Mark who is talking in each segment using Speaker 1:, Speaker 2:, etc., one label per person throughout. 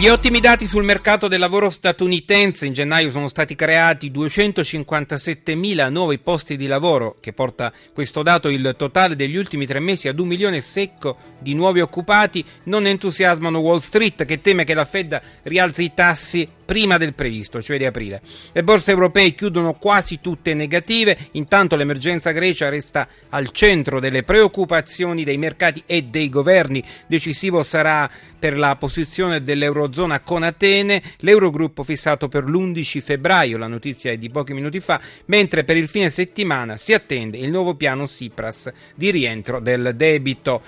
Speaker 1: Gli ottimi dati sul mercato del lavoro statunitense in gennaio sono stati creati 257.000 nuovi posti di lavoro, che porta questo dato il totale degli ultimi tre mesi ad un milione secco di nuovi occupati, non entusiasmano Wall Street che teme che la Fed rialzi i tassi prima del previsto, cioè di aprile. Le borse europee chiudono quasi tutte negative, intanto l'emergenza Grecia resta al centro delle preoccupazioni dei mercati e dei governi. Decisivo sarà per la posizione dell'Eurozona con Atene, l'Eurogruppo fissato per l'11 febbraio, la notizia è di pochi minuti fa, mentre per il fine settimana si attende il nuovo piano Tsipras di rientro del debito.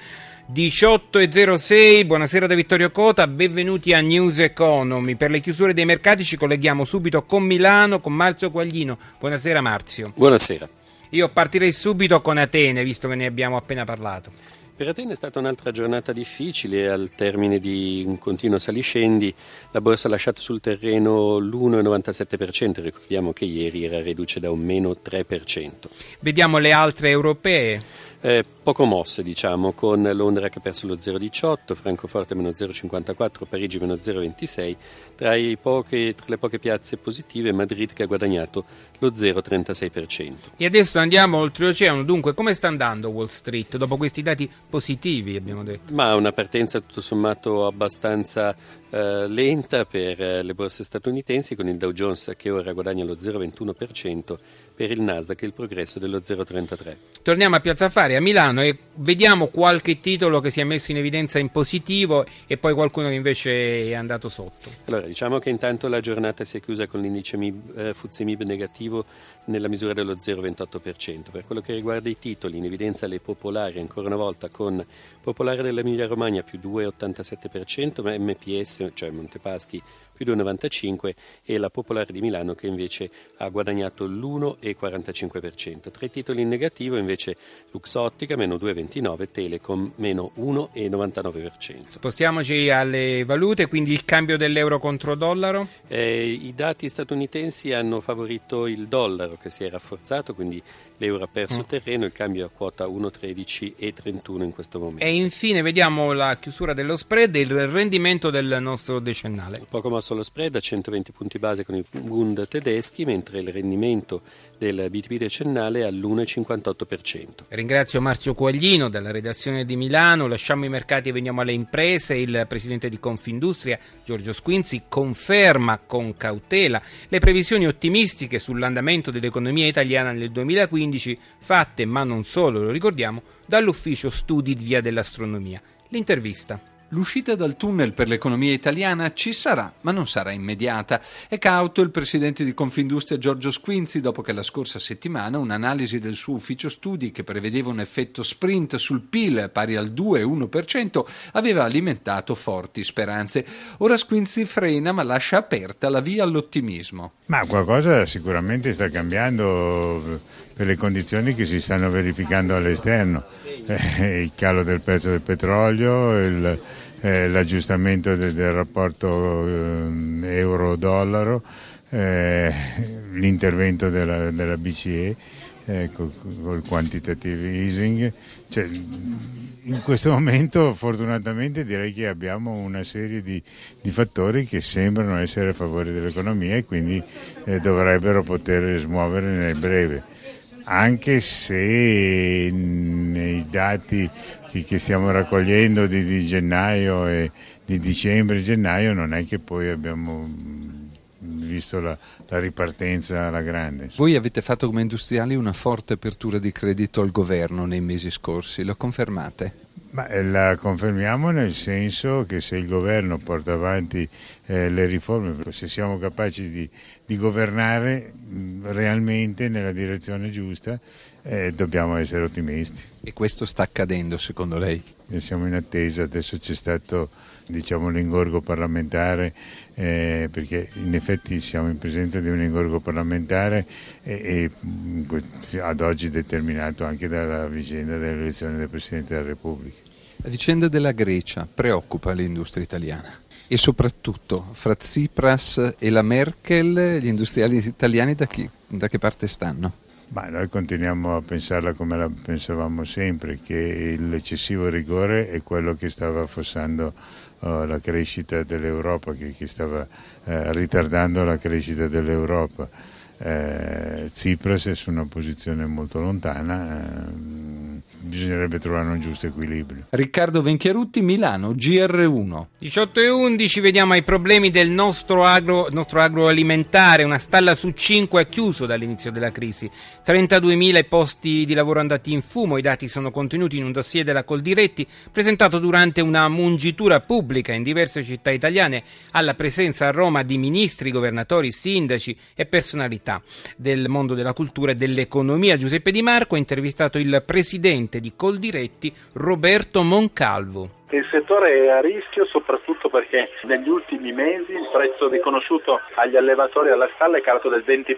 Speaker 1: 18.06, buonasera da Vittorio Cota, benvenuti a News Economy. Per le chiusure dei mercati ci colleghiamo subito con Milano, con Marzio Quaglino. Buonasera Marzio.
Speaker 2: Buonasera.
Speaker 1: Io partirei subito con Atene, visto che ne abbiamo appena parlato.
Speaker 2: Per Atene è stata un'altra giornata difficile, al termine di un continuo saliscendi. La borsa ha lasciato sul terreno l'1,97%, ricordiamo che ieri era riduce da un meno 3%.
Speaker 1: Vediamo le altre europee.
Speaker 2: Eh, poco mosse diciamo, con Londra che ha perso lo 0,18, Francoforte meno 0,54, Parigi meno 0,26, tra, poche, tra, le poche piazze positive Madrid che ha guadagnato lo 0,36%.
Speaker 1: E adesso andiamo oltreoceano, dunque come sta andando Wall Street? Dopo questi dati positivi abbiamo detto?
Speaker 2: Ma una partenza tutto sommato abbastanza eh, lenta per eh, le borse statunitensi con il Dow Jones che ora guadagna lo 0,21% per il Nasdaq il progresso dello 0,33%.
Speaker 1: Torniamo a Piazza Fari a Milano e vediamo qualche titolo che si è messo in evidenza in positivo e poi qualcuno che invece è andato sotto.
Speaker 2: Allora, diciamo che intanto la giornata si è chiusa con l'indice MIB, eh, Fuzimib negativo nella misura dello 0,28%. Per quello che riguarda i titoli, in evidenza le popolari ancora una volta con Popolare dell'Emilia Romagna più 2,87%, ma MPS, cioè Montepaschi, più 2,95% e la Popolare di Milano che invece ha guadagnato l'1,45%. Tra i titoli in negativo invece Luxottica meno 2,29%, Telecom meno 1,99%.
Speaker 1: Spostiamoci alle valute, quindi il cambio dell'euro contro dollaro?
Speaker 2: Eh, I dati statunitensi hanno favorito il dollaro che si è rafforzato, quindi l'euro ha perso mm. terreno, il cambio è a quota 1,13,31 in questo momento.
Speaker 1: E infine vediamo la chiusura dello spread e il rendimento del nostro decennale.
Speaker 2: Poco mosso lo spread a 120 punti base con i Bund tedeschi, mentre il rendimento del BTP decennale è all'1,58%.
Speaker 1: Ringrazio Marzio Quaglino dalla redazione di Milano, lasciamo i mercati e veniamo alle imprese. Il presidente di Confindustria Giorgio Squinzi conferma con cautela le previsioni ottimistiche sull'andamento dell'economia italiana nel 2015 fatte, ma non solo, lo ricordiamo, dall'ufficio studi di Via dell'Astronomia. L'intervista.
Speaker 3: L'uscita dal tunnel per l'economia italiana ci sarà, ma non sarà immediata. È cauto il presidente di Confindustria Giorgio Squinzi dopo che la scorsa settimana un'analisi del suo ufficio studi che prevedeva un effetto sprint sul PIL pari al 2,1% aveva alimentato forti speranze. Ora Squinzi frena ma lascia aperta la via all'ottimismo.
Speaker 4: Ma qualcosa sicuramente sta cambiando per le condizioni che si stanno verificando all'esterno. Eh, il calo del prezzo del petrolio, il, eh, l'aggiustamento de, del rapporto eh, euro-dollaro, eh, l'intervento della, della BCE eh, col, col quantitative easing. Cioè, in questo momento fortunatamente direi che abbiamo una serie di, di fattori che sembrano essere a favore dell'economia e quindi eh, dovrebbero poter smuovere nel breve anche se dati che stiamo raccogliendo di, di gennaio e di dicembre e gennaio non è che poi abbiamo visto la, la, ripartenza alla grande.
Speaker 3: Voi avete fatto come industriali una forte apertura di credito al governo nei mesi scorsi, lo confermate?
Speaker 4: Ma eh, la confermiamo nel senso che se il governo porta avanti eh, le riforme, se siamo capaci di, di governare mh, realmente nella direzione giusta, eh, dobbiamo essere ottimisti.
Speaker 3: E questo sta accadendo secondo lei?
Speaker 4: E siamo in attesa, adesso c'è stato diciamo, l'ingorgo parlamentare, eh, perché in effetti siamo in presenza di un ingorgo parlamentare e, e ad oggi determinato anche dalla vicenda dell'elezione del Presidente della Repubblica.
Speaker 3: La vicenda della Grecia preoccupa l'industria italiana e soprattutto fra Tsipras e la Merkel gli industriali italiani da, chi, da che parte stanno?
Speaker 4: Ma noi continuiamo a pensarla come la pensavamo sempre, che l'eccessivo rigore è quello che stava affossando oh, la crescita dell'Europa, che, che stava eh, ritardando la crescita dell'Europa. Eh, Tsipras è su una posizione molto lontana. Eh, bisognerebbe trovare un giusto equilibrio.
Speaker 3: Riccardo Venchiarutti, Milano, GR1.
Speaker 1: 18 e 11, vediamo i problemi del nostro, agro, nostro agroalimentare. Una stalla su 5 ha chiuso dall'inizio della crisi. 32.000 posti di lavoro andati in fumo. I dati sono contenuti in un dossier della Coldiretti presentato durante una mungitura pubblica in diverse città italiane alla presenza a Roma di ministri, governatori, sindaci e personalità del mondo della cultura e dell'economia. Giuseppe Di Marco ha intervistato il presidente presidente di Coldiretti Roberto Moncalvo.
Speaker 5: Il settore è a rischio soprattutto perché negli ultimi mesi il prezzo riconosciuto agli allevatori alla stalla è calato del 20%.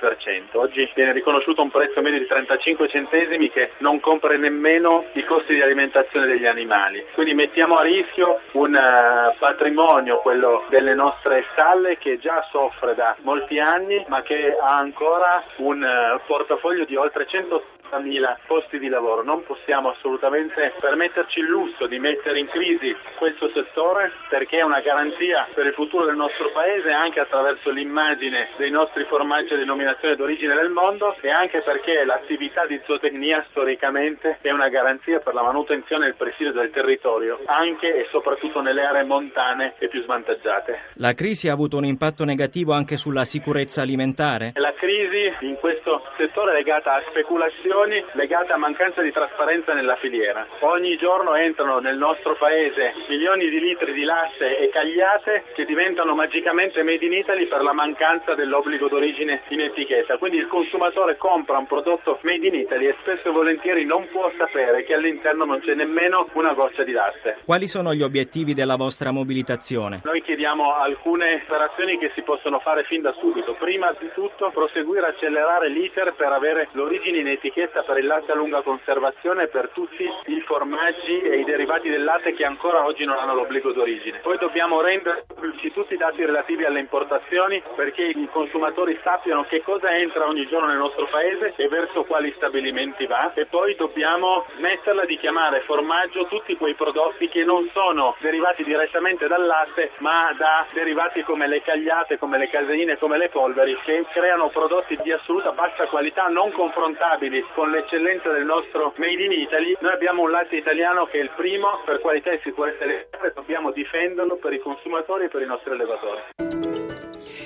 Speaker 5: Oggi viene riconosciuto un prezzo medio di 35 centesimi che non copre nemmeno i costi di alimentazione degli animali. Quindi mettiamo a rischio un eh, patrimonio, quello delle nostre stalle, che già soffre da molti anni ma che ha ancora un eh, portafoglio di oltre 100 60.000 posti di lavoro. Non possiamo assolutamente permetterci il lusso di mettere in crisi questo settore perché è una garanzia per il futuro del nostro paese anche attraverso l'immagine dei nostri formaggi a denominazione d'origine del mondo e anche perché l'attività di zootecnia storicamente è una garanzia per la manutenzione e il presidio del territorio anche e soprattutto nelle aree montane e più svantaggiate.
Speaker 6: La crisi ha avuto un impatto negativo anche sulla sicurezza alimentare?
Speaker 5: La crisi in questo settore è legata a speculazioni questioni legate a mancanza di trasparenza nella filiera. Ogni giorno entrano nel nostro paese milioni di litri di latte e cagliate che diventano magicamente made in Italy per la mancanza dell'obbligo d'origine in etichetta. Quindi il consumatore compra un prodotto made in Italy e spesso e volentieri non può sapere che all'interno non c'è nemmeno una goccia di latte.
Speaker 6: Quali sono gli obiettivi della vostra mobilitazione?
Speaker 5: Noi chiediamo alcune operazioni che si possono fare fin da subito. Prima di tutto proseguire a accelerare l'iter per avere l'origine in etichetta ricetta per il latte a lunga conservazione per tutti i formaggi e i derivati del latte che ancora oggi non hanno l'obbligo d'origine. Poi dobbiamo rendere pubblici tutti i dati relativi alle importazioni perché i consumatori sappiano che cosa entra ogni giorno nel nostro paese e verso quali stabilimenti va e poi dobbiamo smetterla di chiamare formaggio tutti quei prodotti che non sono derivati direttamente dal latte ma da derivati come le cagliate, come le caseine, come le polveri che creano prodotti di assoluta bassa qualità non confrontabili con con l'eccellenza del nostro Made in Italy, noi abbiamo un latte italiano che è il primo per qualità e sicurezza alimentare, dobbiamo difenderlo per i consumatori e per i nostri allevatori.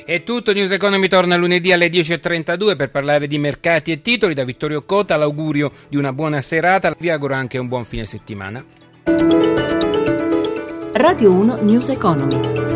Speaker 1: È tutto, News Economy torna lunedì alle 10.32 per parlare di mercati e titoli. Da Vittorio Cota l'augurio di una buona serata, vi auguro anche un buon fine settimana.
Speaker 7: Radio 1 News Economy.